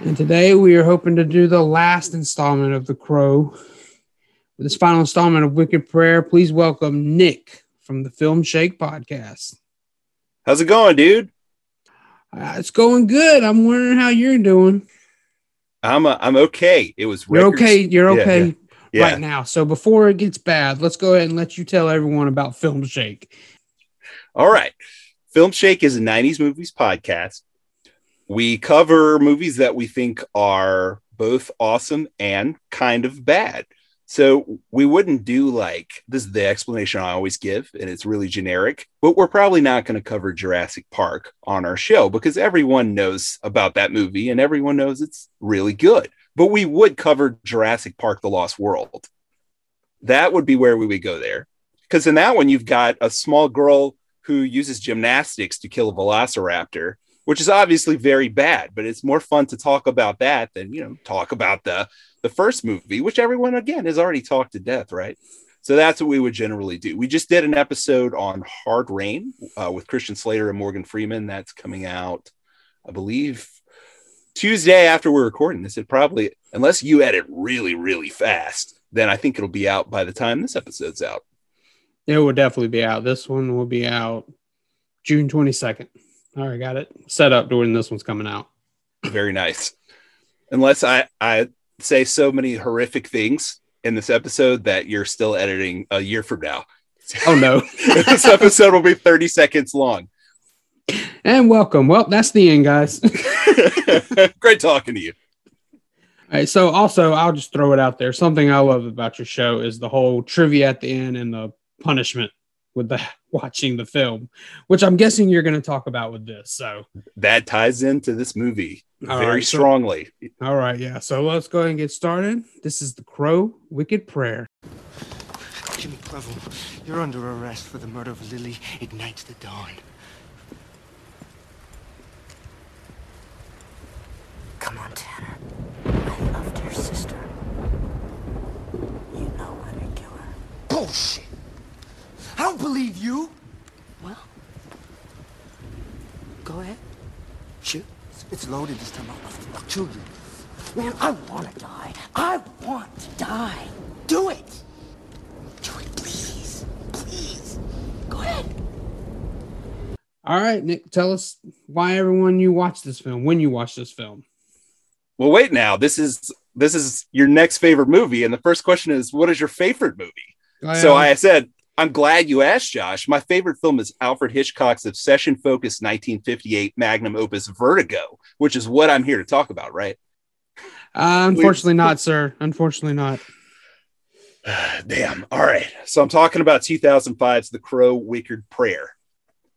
And today we are hoping to do the last installment of The Crow. With this final installment of Wicked Prayer, please welcome Nic from the Filmshake podcast. How's it going, dude? Uh, it's going good. I'm wondering how you're doing. I'm uh, I'm okay. It was You're okay. You're Yeah, okay yeah, yeah. right now. So before it gets bad, let's go ahead and let you tell everyone about Filmshake. All right. Filmshake is a 90s movies podcast. We cover movies that we think are both awesome and kind of bad. So we wouldn't do like this is the explanation I always give, and it's really generic, but we're probably not going to cover Jurassic Park on our show because everyone knows about that movie and everyone knows it's really good. But we would cover Jurassic Park The Lost World. That would be where we would go there. Because in that one, you've got a small girl who uses gymnastics to kill a velociraptor, which is obviously very bad, but it's more fun to talk about that than, you know, talk about the the first movie, which everyone again has already talked to death, right? So that's what we would generally do. We just did an episode on Hard Rain uh, with Christian Slater and Morgan Freeman. That's coming out, I believe, Tuesday after we're recording this. It probably, unless you edit really, really fast, then I think it'll be out by the time this episode's out. It will definitely be out. This one will be out June 22nd. All right, got it set up to when this one's coming out. very nice. Unless I I say so many horrific things in this episode that you're still editing a year from now. Oh no. this episode will be 30 seconds long. and welcome. Well, that's the end, guys. Great talking to you. right. So, also, I'll just throw it out there. Something I love about your show is the whole trivia at the end and the punishment with the watching the film, which I'm guessing you're going to talk about with this. So, That ties into this movie All very right, so- strongly. all right. Yeah. So, let's go ahead and get started. This is The Crow Wicked Prayer. Jimmy Clevel, you're under arrest for the murder of Lily Ignites the Dawn. Come on, Tanner. I loved your sister. You know how to kill her. Bullshit! I don't believe you! Well, go ahead. Shoot. It's- It's loaded this time. I'll, I'll kill you. Man, I want to die. I want to die. Do it. Do it, please. Please. Go ahead. All right, Nic, tell us why everyone you watch this film, when you watch this film. Well, wait now. This is this is your next favorite movie. And the first question is, what is your favorite movie? So I said, I'm glad you asked, Josh. My favorite film is Alfred Hitchcock's obsession focused 1958 magnum opus Vertigo, which is what I'm here to talk about, right? Uh, unfortunately, not, sir. Unfortunately, not. Damn. All right. So I'm talking about 2005's The Crow Wicked Prayer.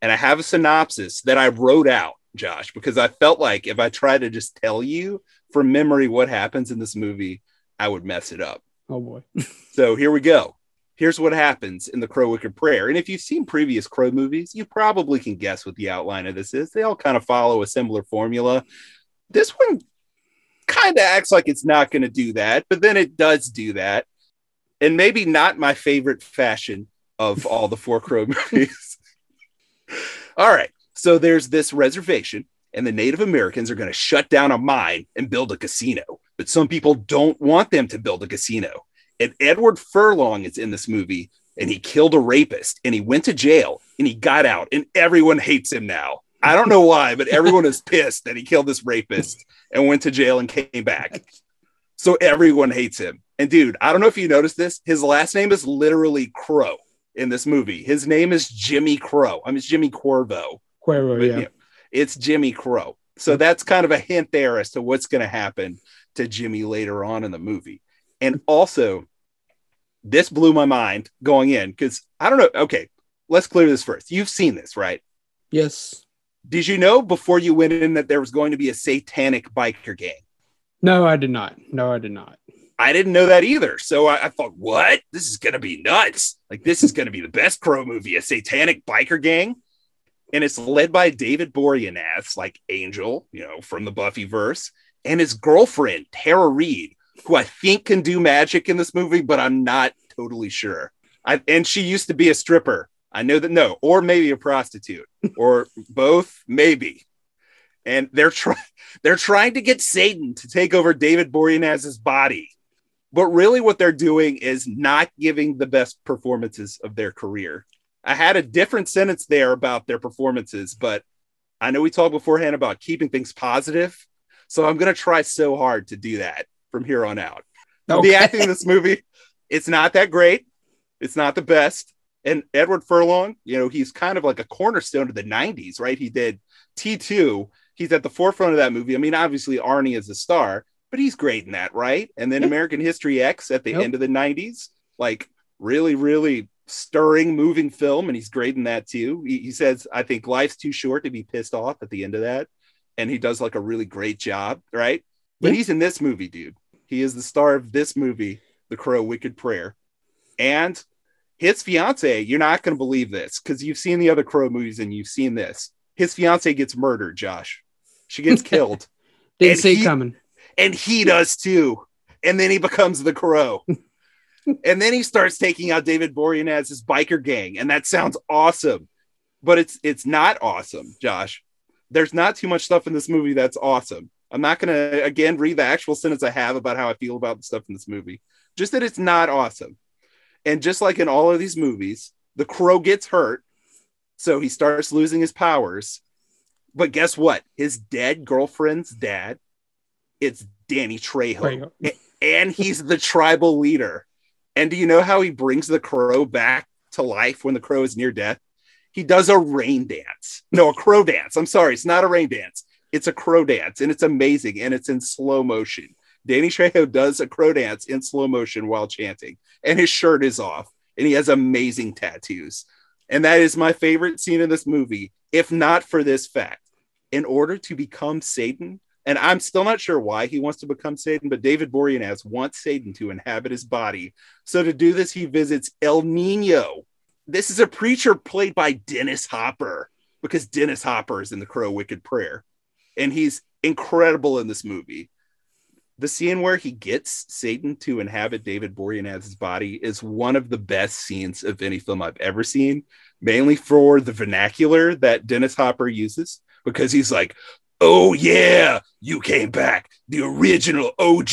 And I have a synopsis that I wrote out, Josh, because I felt like if I tried to just tell you from memory what happens in this movie, I would mess it up. Oh boy. So here we go. Here's what happens in the Crow Wicked Prayer. And if you've seen previous Crow movies, you probably can guess what the outline of this is. They all kind of follow a similar formula. This one kind of acts like it's not going to do that, but then it does do that. And maybe not my favorite fashion of all the four Crow movies. all right. So there's this reservation, and the Native Americans are going to shut down a mine and build a casino. But some people don't want them to build a casino and Edward Furlong is in this movie, and he killed a rapist, and he went to jail, and he got out, and everyone hates him now. I don't know why, but everyone is pissed that he killed this rapist and went to jail and came back. So everyone hates him. And dude, I don't know if you noticed this. His last name is literally Crow in this movie. His name is Jimmy Crow. I mean, it's Jimmy Corvo. Cuervo, But, yeah. you know, it's Jimmy Crow. So that's kind of a hint there as to what's going to happen to Jimmy later on in the movie. And also, this blew my mind going in because I don't know. Okay, let's clear this first. You've seen this, right? Yes. Did you know before you went in that there was going to be a satanic biker gang? No, I did not. No, I did not. I didn't know that either. So I, I thought, what? This is gonna be nuts. Like this is gonna be the best crow movie, a satanic biker gang. And it's led by David Boreanaz, like Angel, you know, from the Buffy verse, and his girlfriend, Tara Reid, who I think can do magic in this movie, but I'm not totally sure. I, and she used to be a stripper. I know that no, or maybe a prostitute, or both, maybe. And they're trying they're trying to get Satan to take over David Boreanaz's body. But really, what they're doing is not giving the best performances of their career. I had a different sentence there about their performances, but I know we talked beforehand about keeping things positive. So I'm going to try so hard to do that from here on out. Okay. The acting in this movie, it's not that great. It's not the best. And Edward Furlong, you know, he's kind of like a cornerstone of the 90s, right? He did T2. He's at the forefront of that movie. I mean, obviously, Arnie is a star, but he's great in that, right? And then American History X at the Yep. end of the 90s, like really, really stirring, moving film. And he's great in that too. He, he says, I think life's too short to be pissed off at the end of that. And he does like a really great job, right? But he's in this movie, dude. He is the star of this movie, The Crow Wicked Prayer. And his fiance, you're not going to believe this because you've seen the other Crow movies and you've seen this. His fiance gets murdered, Josh. She gets killed, Didn't And see he- coming. and he does too. And then he becomes the Crow. and then he starts taking out David Boreanaz's biker gang, and that sounds awesome. But it's it's not awesome, Josh. There's not too much stuff in this movie that's awesome. I'm not going to again read the actual sentence I have about how I feel about the stuff in this movie. Just that it's not awesome. And just like in all of these movies, the crow gets hurt, so he starts losing his powers. But guess what? His dead girlfriend's dad, it's Danny Trejo, Trejo. And he's the tribal leader. And do you know how he brings the crow back to life when the crow is near death? He does a rain dance. No, a crow dance. I'm sorry, it's not a rain dance. It's a crow dance, and it's amazing, and it's in slow motion. Danny Trejo does a crow dance in slow motion while chanting, and his shirt is off, and he has amazing tattoos. And that is my favorite scene in this movie, if not for this fact. In order to become Satan, and I'm still not sure why he wants to become Satan, but David Boreanaz wants Satan to inhabit his body. So to do this, he visits El Nino. This is a preacher played by Dennis Hopper, because Dennis Hopper is in the Crow Wicked Prayer, and he's incredible in this movie. The scene where he gets Satan to inhabit David Boreanaz's body is one of the best scenes of any film I've ever seen, mainly for the vernacular that Dennis Hopper uses, because he's like, Oh, yeah, you came back. The original OG.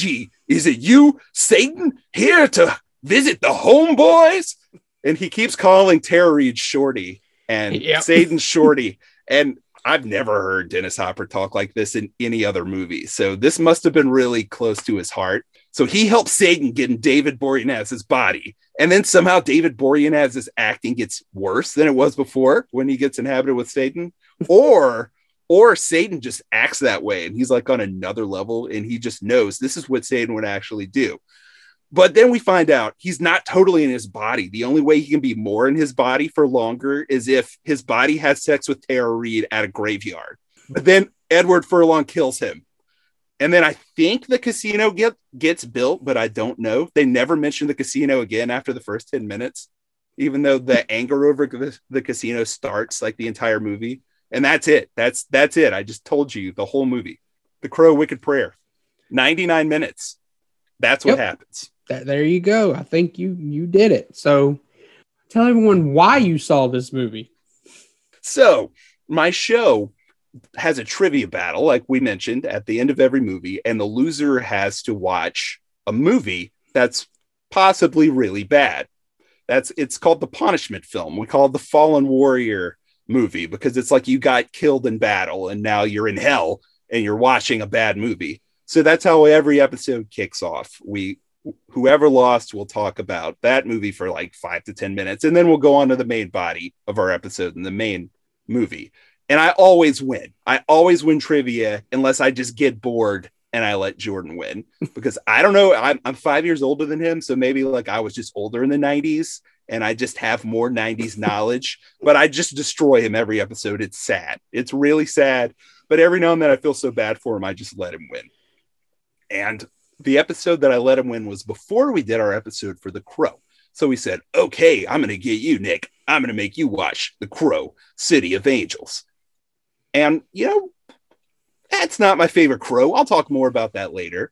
Is it you, Satan, here to visit the homeboys? And he keeps calling Tara Reid Shorty and Yep. Satan Shorty. And I've never heard Dennis Hopper talk like this in any other movie. So this must have been really close to his heart. So he helps Satan get in David Boreanaz's body. And then somehow David Boreanaz's acting gets worse than it was before when he gets inhabited with Satan. Or or Satan just acts that way and he's like on another level and he just knows this is what Satan would actually do. But then we find out he's not totally in his body. The only way he can be more in his body for longer is if his body has sex with Tara Reid at a graveyard. But then Edward Furlong kills him. And then I think the casino get, gets built, but I don't know. They never mention the casino again after the first 10 minutes, even though the anger over the, the casino starts like the entire movie. And that's it. That's that's it. I just told you the whole movie. The Crow Wicked Prayer. 99 minutes. That's what Yep. happens. That, there you go. I think you you did it. So tell everyone why you saw this movie. So, my show has a trivia battle, like we mentioned at the end of every movie, and the loser has to watch a movie that's possibly really bad. That's it's called the punishment film. We call it the Fallen Warrior movie because it's like you got killed in battle and now you're in hell and you're watching a bad movie. So that's how every episode kicks off. We whoever lost will talk about that movie for like five to 10 minutes, and then we'll go on to the main body of our episode and the main movie. And I always win. I always win trivia unless I just get bored and I let Jordan win because I don't know. I'm, I'm five years older than him. So maybe like I was just older in the 90s and I just have more 90s knowledge, but I just destroy him every episode. It's sad. It's really sad. But every now and then I feel so bad for him. I just let him win. And the episode that I let him win was before we did our episode for The Crow. So we said, okay, I'm going to get you, Nic. I'm going to make you watch The Crow, City of Angels. And, you know, that's not my favorite Crow. I'll talk more about that later.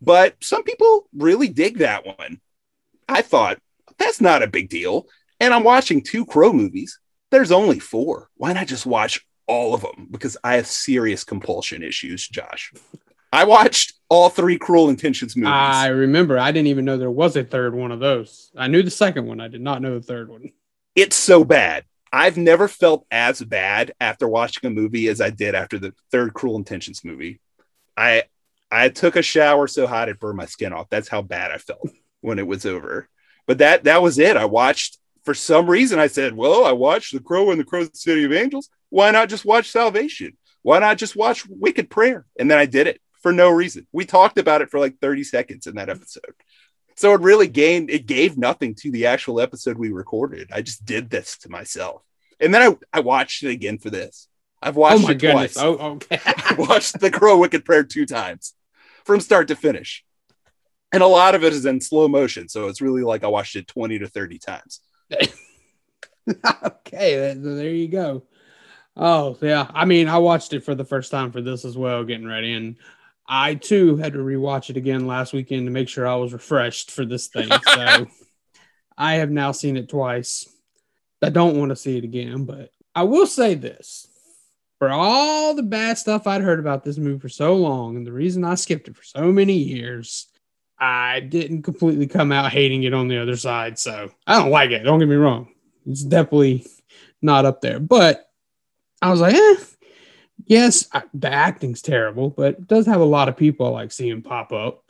But some people really dig that one. I thought, that's not a big deal. And I'm watching two Crow movies. There's only four. Why not just watch all of them? Because I have serious compulsion issues, Josh. I watched all three Cruel Intentions movies. I remember. I didn't even know there was a third one of those. I knew the second one. I did not know the third one. it's so bad. I've never felt as bad after watching a movie as I did after the third Cruel Intentions movie. I I took a shower so hot it burned my skin off. That's how bad I felt when it was over. But that that was it. I watched for some reason I said, "Well, I watched The Crow and The Crow City of Angels. Why not just watch Salvation? Why not just watch Wicked Prayer?" And then I did it for no reason. We talked about it for like 30 seconds in that mm-hmm. episode. So it really gained it gave nothing to the actual episode we recorded. I just did this to myself. And then I, I watched it again for this. I've Oh watched my it goodness. twice. Oh, okay. I watched The Crow Wicked Prayer two times from start to finish. And a lot of it is in slow motion. So it's really like I watched it 20 to 30 times. okay, there you go. Oh yeah, I mean, I watched it for the first time for this as well, getting ready, and I too had to rewatch it again last weekend to make sure I was refreshed for this thing. So I have now seen it twice. I don't want to see it again, but I will say this: for all the bad stuff I'd heard about this movie for so long, and the reason I skipped it for so many years, I didn't completely come out hating it on the other side. So I don't like it. Don't get me wrong. It's definitely not up there. But I was like, eh, yes, I, the acting's terrible, but it does have a lot of people I like seeing pop up.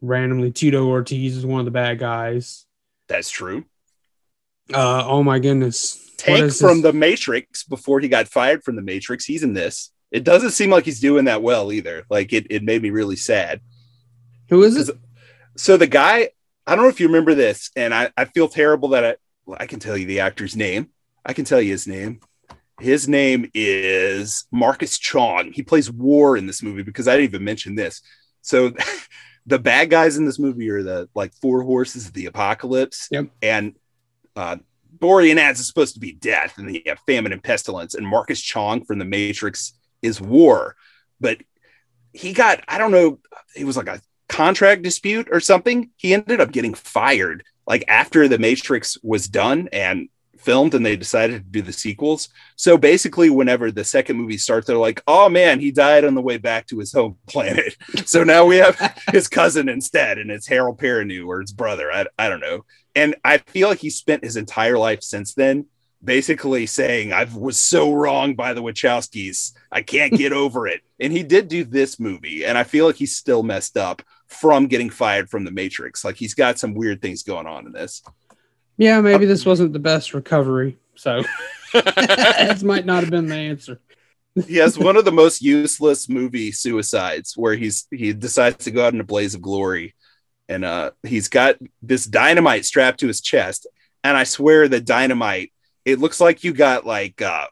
Randomly, Tito Ortiz is one of the bad guys. That's true. Uh, oh my goodness. Tank from this? the Matrix before he got fired from the Matrix. He's in this. It doesn't seem like he's doing that well either. Like it, it made me really sad. Who is it? So the guy, I don't know if you remember this, and I, I feel terrible that I, well, I can tell you the actor's name. I can tell you his name. His name is Marcus Chong. He plays War in this movie because I didn't even mention this. So the bad guys in this movie are the like four horses of the apocalypse. Yep. And uh Boreanaz is supposed to be death, and then you have famine and pestilence. And Marcus Chong from the Matrix is war. But he got, I don't know, it was like a contract dispute or something. He ended up getting fired like after the Matrix was done and filmed and they decided to do the sequels. So basically, whenever the second movie starts, they're like, oh man, he died on the way back to his home planet. so now we have his cousin instead, and it's Harold Perrineau or his brother. I, I don't know. And I feel like he spent his entire life since then basically saying, I was so wrong by the Wachowskis. I can't get over it. And he did do this movie. And I feel like he's still messed up from getting fired from the Matrix. Like he's got some weird things going on in this. Yeah, maybe this wasn't the best recovery. So this might not have been the answer. he has one of the most useless movie suicides where he's he decides to go out in a blaze of glory and uh he's got this dynamite strapped to his chest and i swear the dynamite it looks like you got like uh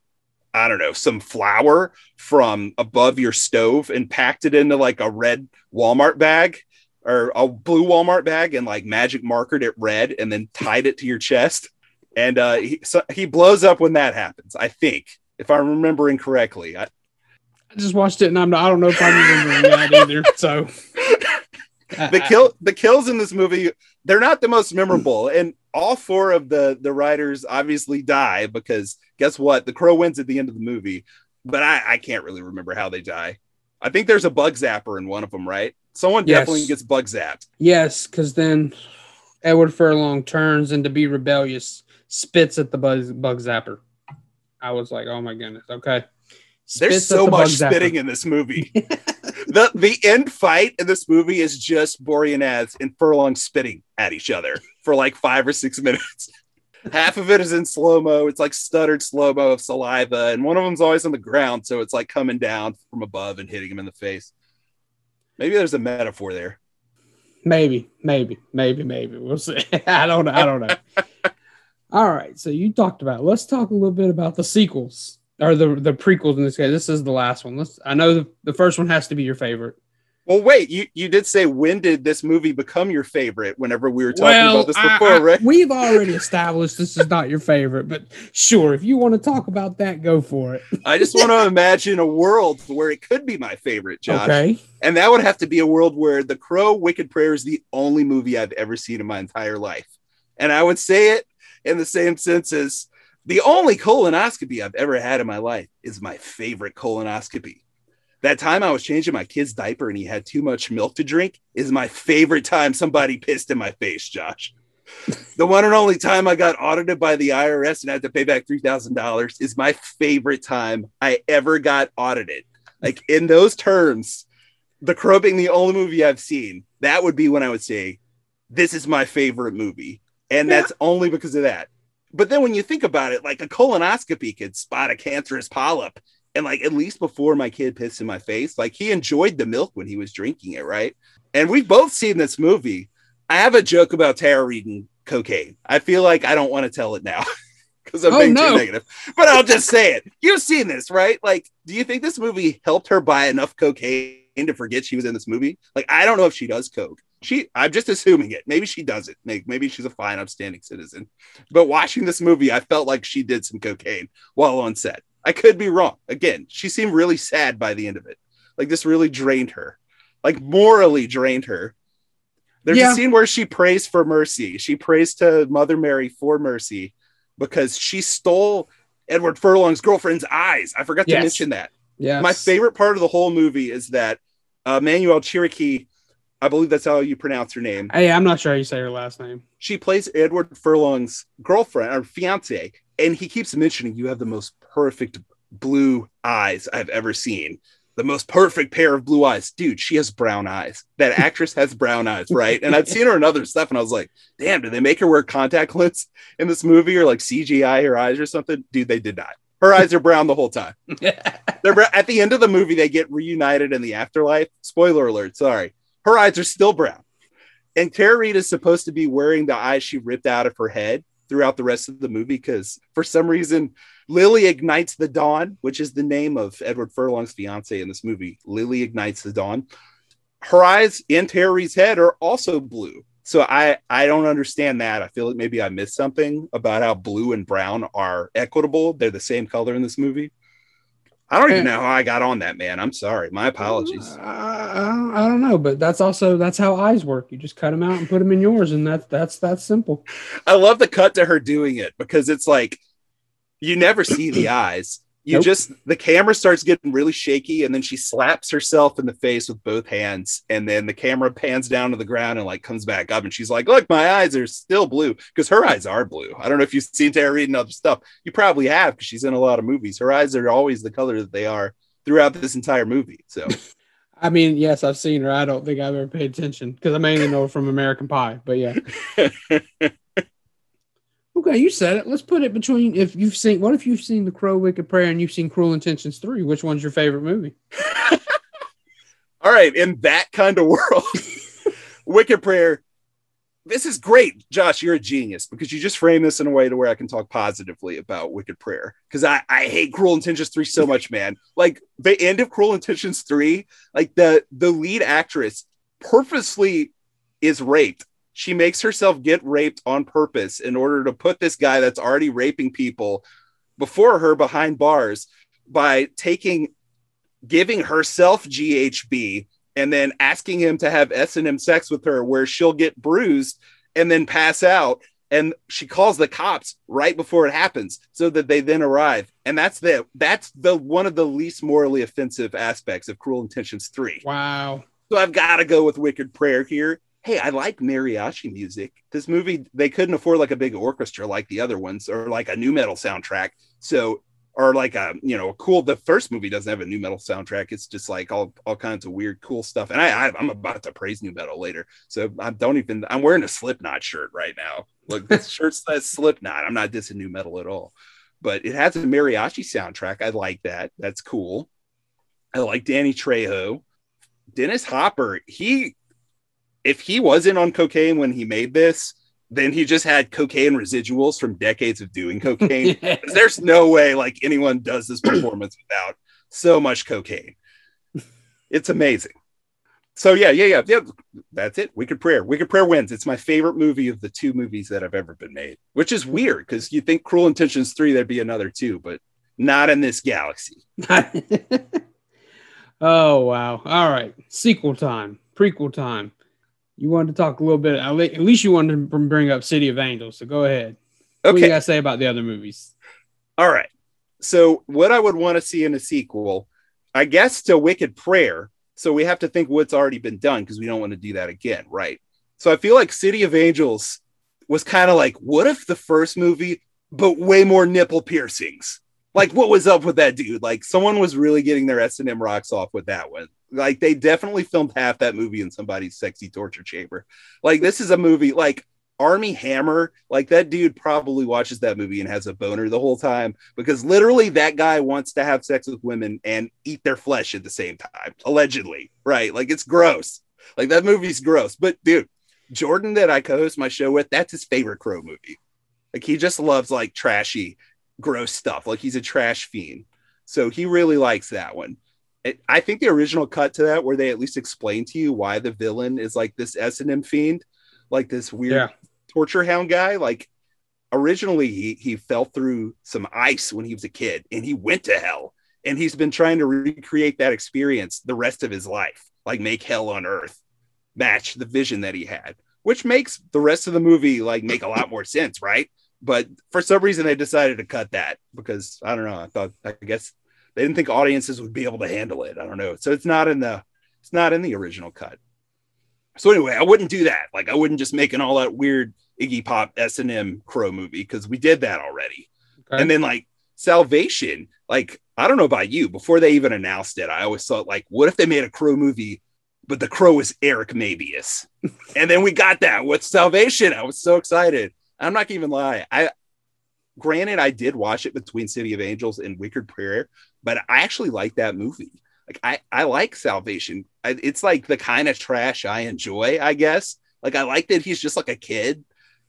i don't know some flour from above your stove and packed it into like a red walmart bag or a blue walmart bag and like magic markered it red and then tied it to your chest. And uh he, so he blows up when that happens i think if i'm remembering correctly. I, I just watched it and I'm I don't know if I'm remembering that either. So. The kill the kills in this movie they're not the most memorable and all four of the the writers obviously die because guess what? The crow wins at the end of the movie but i i can't really remember how they die i think there's a bug zapper in one of them right someone Yes. definitely gets bug zapped Yes, because then Edward Furlong turns and to be rebellious, spits at the bug, bug zapper. I was like, oh my goodness. Okay. there's Spits at so the much bug zapper. spitting in this movie the the end fight in this movie is just Boreanaz and Furlong spitting at each other for like five or six minutes. Half of it is in slow mo. It's like stuttered slow mo of saliva, and one of them's always on the ground, so it's like coming down from above and hitting him in the face. Maybe there's a metaphor there. Maybe, maybe, maybe, maybe. We'll see. I don't know. I don't know. All right. So you talked about. Let's talk a little bit about the sequels or the the prequels in this case. This is the last one. Let's. I know the, the first one has to be your favorite. Well, wait, you, you did say when did this movie become your favorite whenever we were talking well, about this I- before, I- right? we've already established this is not your favorite, but sure, if you want to talk about that, go for it. I just want to imagine a world where it could be my favorite, Josh. Okay. And that would have to be a world where The Crow Wicked Prayer is the only movie I've ever seen in my entire life. And I would say it in the same sense as the only colonoscopy I've ever had in my life is my favorite colonoscopy. That time I was changing my kid's diaper and he had too much milk to drink is my favorite time somebody pissed in my face, Josh. the one and only time I got audited by the IRS and had to pay back $3,000 is my favorite time I ever got audited. Like in those terms, The Crow being the only movie I've seen, that would be when I would say, this is my favorite movie. And Yeah. that's only because of that. But then when you think about it, like a colonoscopy could spot a cancerous polyp. And like at least before my kid pissed in my face, like he enjoyed the milk when he was drinking it, right? And we've both seen this movie. I have a joke about Tara reading cocaine. I feel like I don't want to tell it now because I'm Oh, being no. too negative. But I'll just say it. You've seen this, right? Like, do you think this movie helped her buy enough cocaine to forget she was in this movie? Like, I don't know if she does coke. She, I'm just assuming it. Maybe she doesn't. Maybe, maybe she's a fine, upstanding citizen. But watching this movie, I felt like she did some cocaine while on set. I could be wrong. Again, she seemed really sad by the end of it. Like this really drained her, like morally drained her. There's Yeah. a scene where she prays for mercy. She prays to Mother Mary for mercy because she stole Edward Furlong's girlfriend's eyes. I forgot to Yes. mention that. Yeah. My favorite part of the whole movie is that uh, Manuel Cherokee, I believe that's how you pronounce her name. Hey, I'm not sure how you say her last name. She plays Edward Furlong's girlfriend or fiance, and he keeps mentioning you have the most perfect blue eyes I've ever seen. The most perfect pair of blue eyes. Dude, she has brown eyes. That actress has brown eyes, right? And I've seen her in other stuff, and I was like, damn, did they make her wear contact lens in this movie or like CGI her eyes or something? Dude, they did not. Her eyes are brown the whole time. They're br- at the end of the movie, they get reunited in the afterlife. Spoiler alert, sorry. Her eyes are still brown. And Tara Reid is supposed to be wearing the eyes she ripped out of her head throughout the rest of the movie because for some reason, Lily Ignites the Dawn, which is the name of Edward Furlong's fiance in this movie. Lily Ignites the Dawn. Her eyes in Terry's head are also blue. So I I don't understand that. I feel like maybe I missed something about how blue and brown are equitable. They're the same color in this movie. I don't even know how I got on that, man. I'm sorry. My apologies. I, don't, I don't know, but that's also that's how eyes work. You just cut them out and put them in yours, and that's that's that's simple. I love the cut to her doing it because it's like you never see the eyes. You Nope. just the camera starts getting really shaky, and then she slaps herself in the face with both hands, and then the camera pans down to the ground and like comes back up, and she's like, "Look, my eyes are still blue because her eyes are blue." I don't know if you've seen Tara Reid and other stuff. You probably have because she's in a lot of movies. Her eyes are always the color that they are throughout this entire movie. So I mean, yes, I've seen her. I don't think I've ever paid attention because I mainly know her from American Pie. But yeah, okay, you said it. Let's put it between if you've seen. What if you've seen The Crow, Wicked Prayer, and you've seen Cruel Intentions three? Which one's your favorite movie? All right, in that kind of world, Wicked Prayer. This is great, Josh. You're a genius because you just frame this in a way to where I can talk positively about Wicked Prayer. Because I, I hate Cruel Intentions 3 so much, man. Like the end of Cruel Intentions 3, like the the lead actress purposely is raped. She makes herself get raped on purpose in order to put this guy that's already raping people before her behind bars by taking giving herself GHB and then asking him to have S&M sex with her where she'll get bruised and then pass out and she calls the cops right before it happens so that they then arrive and that's the that's the one of the least morally offensive aspects of cruel intentions 3 Wow. so I've got to go with Wicked Prayer here. Hey, I like mariachi music. This movie, they couldn't afford like a big orchestra like the other ones or like a nu metal soundtrack. So, or like a, you know, a cool, the first movie doesn't have a nu metal soundtrack. It's just like all, all kinds of weird, cool stuff. And I, I I'm about to praise nu metal later. So I don't even, I'm wearing a Slipknot shirt right now. Look, this shirt says Slipknot. I'm not dissing nu metal at all, but it has a mariachi soundtrack. I like that. That's cool. I like Danny Trejo. Dennis Hopper, he if he wasn't on cocaine when he made this, then he just had cocaine residuals from decades of doing cocaine. 'Cause There's no way like anyone does this performance without so much cocaine. It's amazing. So yeah, yeah, yeah, yeah. That's it. Wicked Prayer. Wicked Prayer wins. It's my favorite movie of the two movies that have ever been made, which is weird because you think Cruel Intentions three there'd be another two, but not in this galaxy. oh wow! All right, sequel time, prequel time. You wanted to talk a little bit. At least you wanted to bring up City of Angels. So go ahead. Okay. What do you to say about the other movies? All right. So what I would want to see in a sequel, I guess to Wicked Prayer. So we have to think what's already been done because we don't want to do that again, right? So I feel like City of Angels was kind of like, what if the first movie, but way more nipple piercings? Like, what was up with that dude? Like, someone was really getting their S and M rocks off with that one. Like, they definitely filmed half that movie in somebody's sexy torture chamber. Like, this is a movie like Armie Hammer. Like, that dude probably watches that movie and has a boner the whole time because literally that guy wants to have sex with women and eat their flesh at the same time, allegedly. Right? Like, it's gross. Like, that movie's gross. But dude, Jordan that I co-host my show with, that's his favorite Crow movie. Like he just loves like trashy, gross stuff. Like he's a trash fiend. So he really likes that one. It, I think the original cut to that, where they at least explain to you why the villain is like this S and M fiend, like this weird Yeah. torture hound guy. Like originally, he he fell through some ice when he was a kid, and he went to hell. And he's been trying to recreate that experience the rest of his life, like make hell on earth match the vision that he had, which makes the rest of the movie like make a lot more sense, right? But for some reason, they decided to cut that because I don't know. I thought I guess they didn't think audiences would be able to handle it. I don't know. So it's not in the it's not in the original cut. So anyway, I wouldn't do that. Like I wouldn't just make an all that weird Iggy Pop S and M Crow movie because we did that already. Okay. And then like Salvation, like I don't know about you, before they even announced it, I always thought like, what if they made a Crow movie, but the Crow is Eric Mabius, and then we got that with Salvation. I was so excited. I'm not gonna even lie. I granted I did watch it between City of Angels and Wicked Prayer, but I actually like that movie. Like I I like Salvation. I, it's like the kind of trash I enjoy, I guess. Like I like that he's just like a kid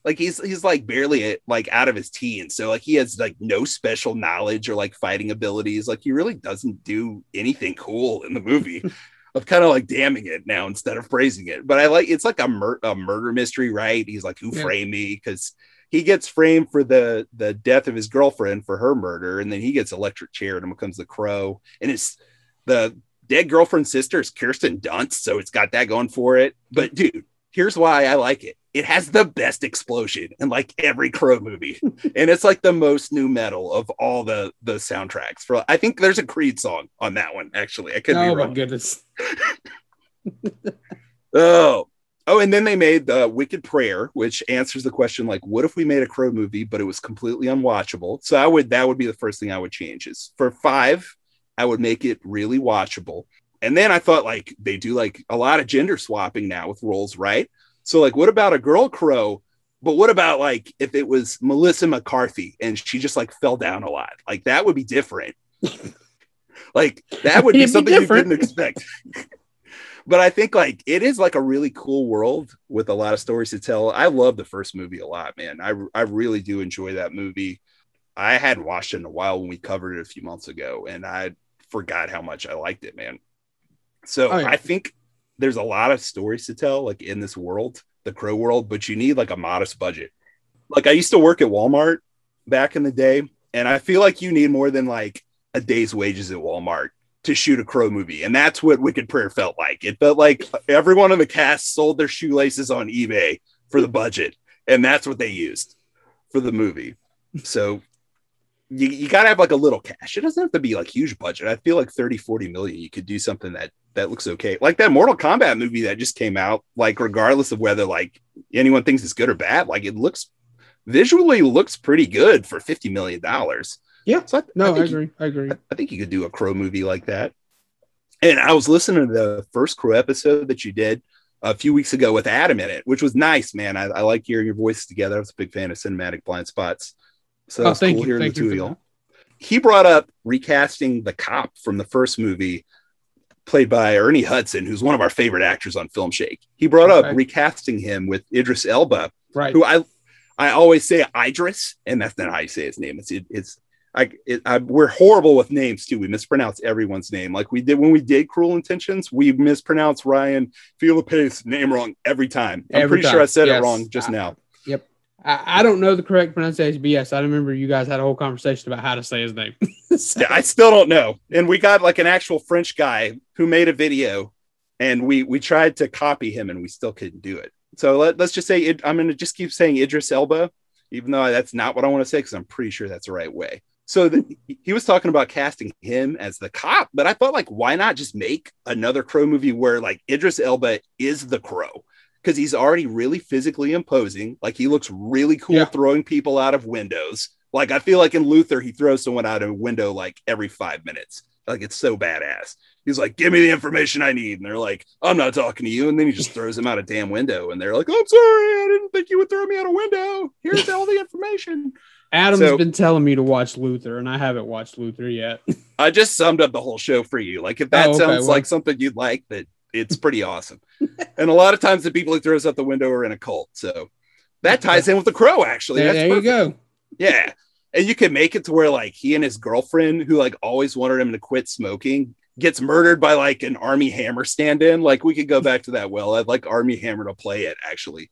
like he's he's like barely like out of his teens so like he has like no special knowledge or like fighting abilities like he really doesn't do anything cool in the movie i'm kind of like damning it now instead of praising it but i like it's like a, mur- a murder mystery right he's like who Yeah. framed me because he gets framed for the the death of his girlfriend for her murder and then he gets electric chair and becomes the crow and it's the dead girlfriend's sister is kirsten dunst so it's got that going for it but dude here's why I like it. It has the best explosion in like every Crow movie, and it's like the most nu metal of all the the soundtracks. For I think there's a Creed song on that one. Actually, I could oh be my goodness. Oh, oh, and then they made the Wicked Prayer, which answers the question like, what if we made a Crow movie, but it was completely unwatchable? So I would that would be the first thing I would change. Is for five, I would make it really watchable. And then I thought like they do like a lot of gender swapping now with roles, right? So like, what about a girl crow? But what about like if it was Melissa McCarthy and she just like fell down a lot? Like that would be different. like that would be It'd be something you didn't expect. but I think like it is like a really cool world with a lot of stories to tell. I love the first movie a lot, man. I I really do enjoy that movie. I hadn't watched it in a while when we covered it a few months ago, and I forgot how much I liked it, man. So Oh, yeah. I think there's a lot of stories to tell, like in this world, the crow world, but you need like a modest budget. Like I used to work at Walmart back in the day, and I feel like you need more than like a day's wages at Walmart to shoot a crow movie. And that's what Wicked Prayer felt like. It felt like everyone in the cast sold their shoelaces on eBay for the budget, and that's what they used for the movie. So you, you gotta have like a little cash. It doesn't have to be like huge budget. I feel like 30, 40 million, you could do something that that looks okay. Like that Mortal Kombat movie that just came out, like regardless of whether like anyone thinks it's good or bad, like it looks visually looks pretty good for 50 million dollars. Yeah. So I, No, I, you- agree. I agree. I think you could do a crow movie like that. And I was listening to the first crow episode that you did a few weeks ago with Adam in it, which was nice, man. I, I like hearing your voices together. I was a big fan of cinematic blind spots. So Oh, thank cool you. hearing Thank the you two of for y'all. He brought up recasting the cop from the first movie, played by Ernie Hudson, who's one of our favorite actors on Filmshake. He brought Okay. up recasting him with Idris Elba, Right. who I I always say Idris, and that's not how you say his name. It's it's I, it, I we're horrible with names too. We mispronounce everyone's name. Like we did when we did Cruel Intentions, we mispronounced Ryan Philippe's name wrong every time. I'm Every pretty sure I said yes. it wrong just I- now. I, I don't know the correct pronunciation, but yes, I remember you guys had a whole conversation about how to say his name. So- Yeah, I still don't know. And we got like an actual French guy who made a video, and we we tried to copy him, and we still couldn't do it. So let, let's just say it, I'm going to just keep saying Idris Elba, even though that's not what I want to say because I'm pretty sure that's the right way. So the, he was talking about casting him as the cop, but I thought like, why not just make another Crow movie where like Idris Elba is the Crow? Because he's already really physically imposing. Like he looks really cool Yeah. throwing people out of windows. Like I feel like in Luther, he throws someone out of a window like every five minutes. Like it's so badass. He's like, "Give me the information I need," and they're like, "I'm not talking to you." And then he just throws them out a damn window, and they're like, "I'm sorry, I didn't think you would throw me out a window. Here's all the information." Adam's So- been telling me to watch Luther, and I haven't watched Luther yet. I just summed up the whole show for you. Like if that Oh, okay, sounds well- like something you'd like, that it's pretty awesome. and a lot of times the people he throws out the window are in a cult, so that ties in with the crow. Actually, there there you go. Yeah. And you can make it to where like he and his girlfriend, who like always wanted him to quit smoking, gets murdered by like an Armie Hammer stand-in. Like we could go back to that. Well, I'd like Armie Hammer to play it actually.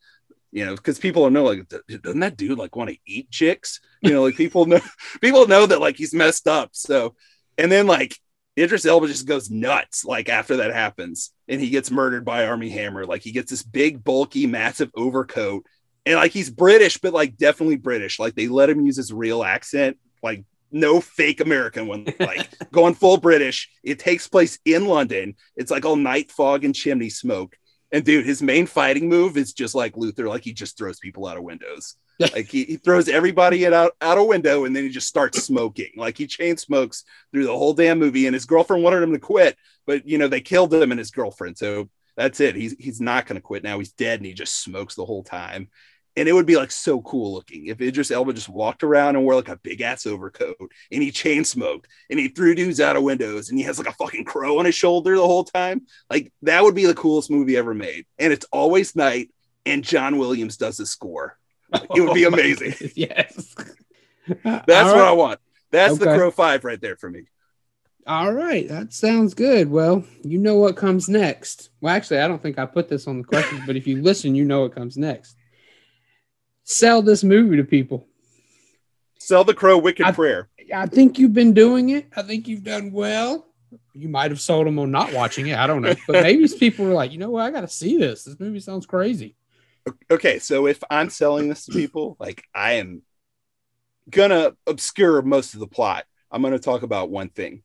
You know, because people are know like doesn't that dude like want to eat chicks? You know, like people know people know that like he's messed up. So and then like Idris Elba just goes nuts like after that happens and he gets murdered by Armie Hammer. Like he gets this big, bulky, massive overcoat and like he's British, but like definitely British. Like they let him use his real accent, like no fake American one, like going full British. It takes place in London. It's like all night fog and chimney smoke. And dude, his main fighting move is just like Luther, like he just throws people out of windows. like he, he throws everybody out, out a window and then he just starts smoking. Like he chain smokes through the whole damn movie. And his girlfriend wanted him to quit, but you know, they killed him and his girlfriend. So that's it. He's he's not gonna quit now. He's dead and he just smokes the whole time. And it would be like so cool looking if Idris Elba just walked around and wore like a big ass overcoat and he chain smoked and he threw dudes out of windows and he has like a fucking crow on his shoulder the whole time. Like that would be the coolest movie ever made. And it's always night and John Williams does the score. It would be Oh amazing. Yes. That's what I want. That's the Crow Five right there for me. All right, that sounds good. Well, you know what comes next. Well, actually, I don't think I put this on the questions, but if you listen, you know what comes next. Sell this movie to people. Sell the Crow Wicked I- Prayer. I think you've been doing it. I think you've done well. You might have sold them on not watching it. I don't know, but maybe people were like, you know what, I got to see this. This movie sounds crazy. Okay, so if I'm selling this to people, like I am gonna obscure most of the plot. I'm gonna talk about one thing.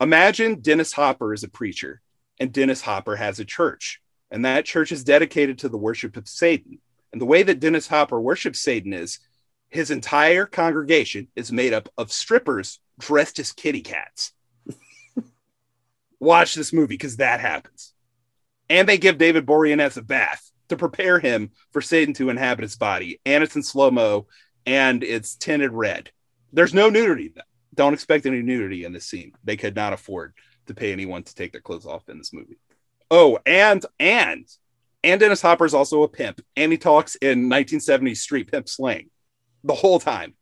Imagine Dennis Hopper is a preacher, and Dennis Hopper has a church, and that church is dedicated to the worship of Satan. And the way that Dennis Hopper worships Satan is his entire congregation is made up of strippers dressed as kitty cats. Watch this movie because that happens. And they give David Boreanaz a bath to prepare him for Satan to inhabit his body. And it's in slow mo and it's tinted red. There's no nudity. though. Don't expect any nudity in this scene. They could not afford to pay anyone to take their clothes off in this movie. Oh, and and and Dennis Hopper is also a pimp, and he talks in 1970s street pimp slang the whole time.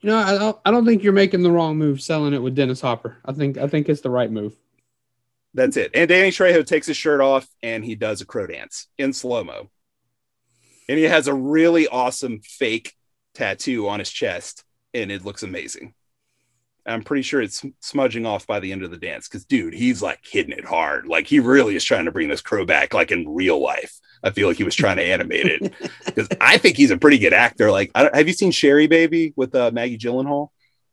You know, I don't, I don't think you're making the wrong move selling it with Dennis Hopper. I think I think it's the right move. That's it. And Danny Trejo takes his shirt off and he does a crow dance in slow mo. And he has a really awesome fake tattoo on his chest, and it looks amazing. I'm pretty sure it's smudging off by the end of the dance because, dude, he's like hitting it hard. Like he really is trying to bring this crow back, like in real life. I feel like he was trying to animate it because I think he's a pretty good actor. Like, I don't, have you seen Sherry Baby with uh, Maggie Gyllenhaal?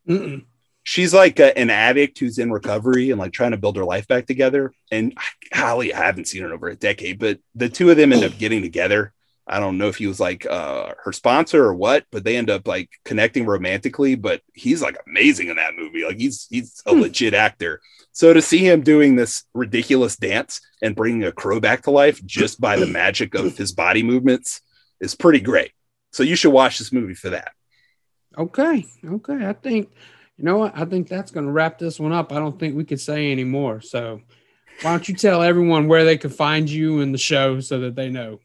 Mm-mm. she's like a, an addict who's in recovery and like trying to build her life back together. And golly, I haven't seen her in over a decade, but the two of them end up getting together. I don't know if he was like uh, her sponsor or what, but they end up like connecting romantically. But he's like amazing in that movie. Like he's he's a legit actor. So to see him doing this ridiculous dance and bringing a crow back to life just by the magic of his body movements is pretty great. So you should watch this movie for that. Okay, okay. I think you know what? I think that's going to wrap this one up. I don't think we could say any more. So why don't you tell everyone where they can find you and the show so that they know?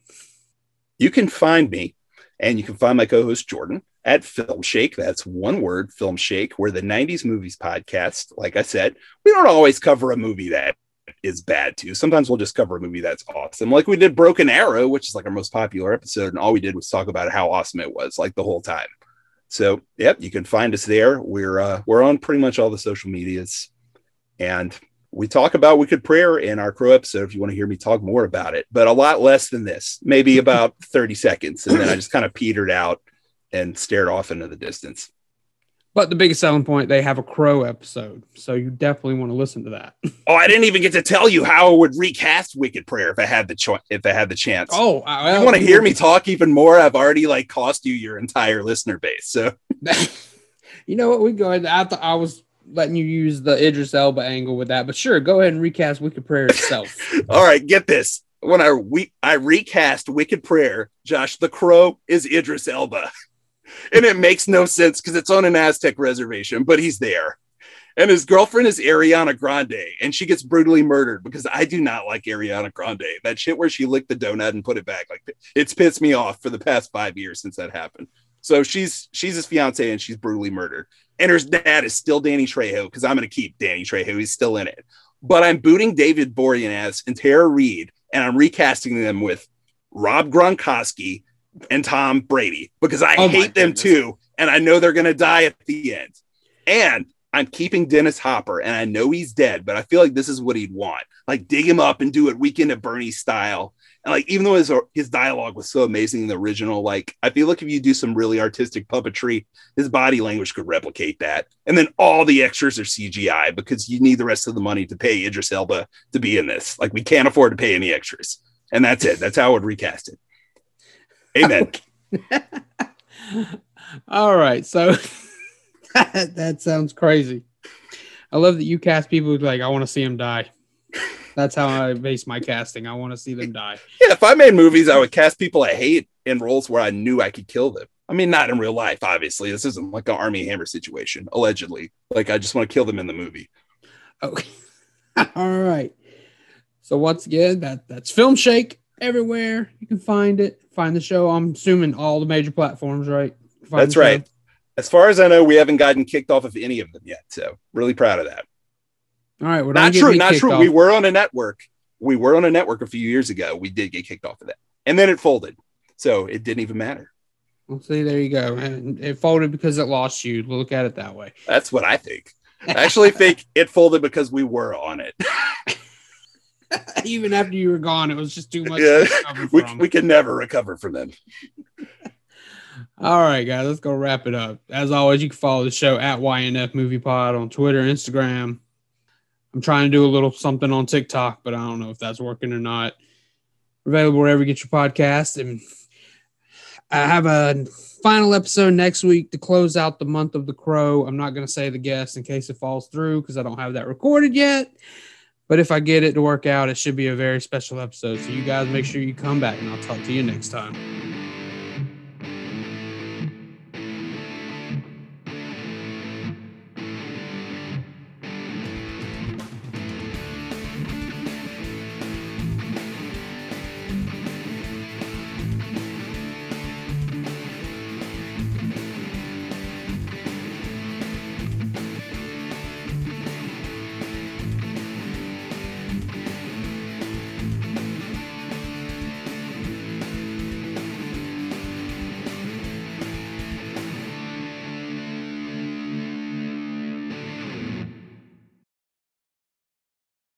You can find me and you can find my co-host Jordan at Filmshake. That's one word, Filmshake. We're the 90s movies podcast. Like I said, we don't always cover a movie that is bad too. Sometimes we'll just cover a movie that's awesome. Like we did Broken Arrow, which is like our most popular episode, and all we did was talk about how awesome it was, like the whole time. So, yep, you can find us there. We're uh, we're on pretty much all the social medias, and we talk about Wicked Prayer in our Crow episode. If you want to hear me talk more about it, but a lot less than this, maybe about thirty seconds, and then I just kind of petered out and stared off into the distance. But the biggest selling point, they have a Crow episode, so you definitely want to listen to that. Oh, I didn't even get to tell you how I would recast Wicked Prayer if I had the cho- if I had the chance. Oh, I you want to hear me talk even more? I've already like cost you your entire listener base. So you know what? We go ahead. I thought I was letting you use the Idris Elba angle with that, but sure, go ahead and recast Wicked Prayer itself. all right, get this. When I we I recast Wicked Prayer, Josh the Crow is Idris Elba. and it makes no sense because it's on an Aztec reservation, but he's there. And his girlfriend is Ariana Grande, and she gets brutally murdered because I do not like Ariana Grande. That shit where she licked the donut and put it back, like it's pissed me off for the past five years since that happened. So she's she's his fiance and she's brutally murdered. And her dad is still Danny Trejo because I'm going to keep Danny Trejo. He's still in it. But I'm booting David Boreanaz and Tara Reid, and I'm recasting them with Rob Gronkowski and Tom Brady because I Oh hate them too, and I know they're going to die at the end. And I'm keeping Dennis Hopper, and I know he's dead, but I feel like this is what he'd want. Like dig him up and do it Weekend at Bernie style. And like even though his his dialogue was so amazing in the original, like I feel like if you do some really artistic puppetry, his body language could replicate that. And then all the extras are CGI because you need the rest of the money to pay Idris Elba to be in this. Like we can't afford to pay any extras, and that's it. That's how I would recast it. Amen. All right, so that, that sounds crazy. I love that you cast people who's like, I want to see him die. That's how I base my casting. I want to see them die. Yeah, if I made movies, I would cast people I hate in roles where I knew I could kill them. I mean, not in real life, obviously. This isn't like an Armie Hammer situation, allegedly. Like, I just want to kill them in the movie. Okay. All right. So once again, that that's Filmshake everywhere. You can find it. Find the show. I'm assuming all the major platforms, right? Find That's right. As far as I know, we haven't gotten kicked off of any of them yet. So, really proud of that. All right. Well, Not true. Not true. off. We were on a network. We were on a network a few years ago. We did get kicked off of that. And then it folded. So, it didn't even matter. Well, see, there you go. And it folded because it lost you. Look at it that way. That's what I think. I actually think it folded because we were on it. Even after you were gone, it was just too much. Yeah. We, we can never recover from them. All right, guys, let's go wrap it up. As always, you can follow the show at YNF Movie Pod on Twitter, Instagram. I'm trying to do a little something on TikTok, but I don't know if that's working or not. Available wherever you get your podcast. And I have a final episode next week to close out the month of the crow. I'm not going to say the guest in case it falls through because I don't have that recorded yet. But if I get it to work out, it should be a very special episode. So you guys make sure you come back and I'll talk to you next time.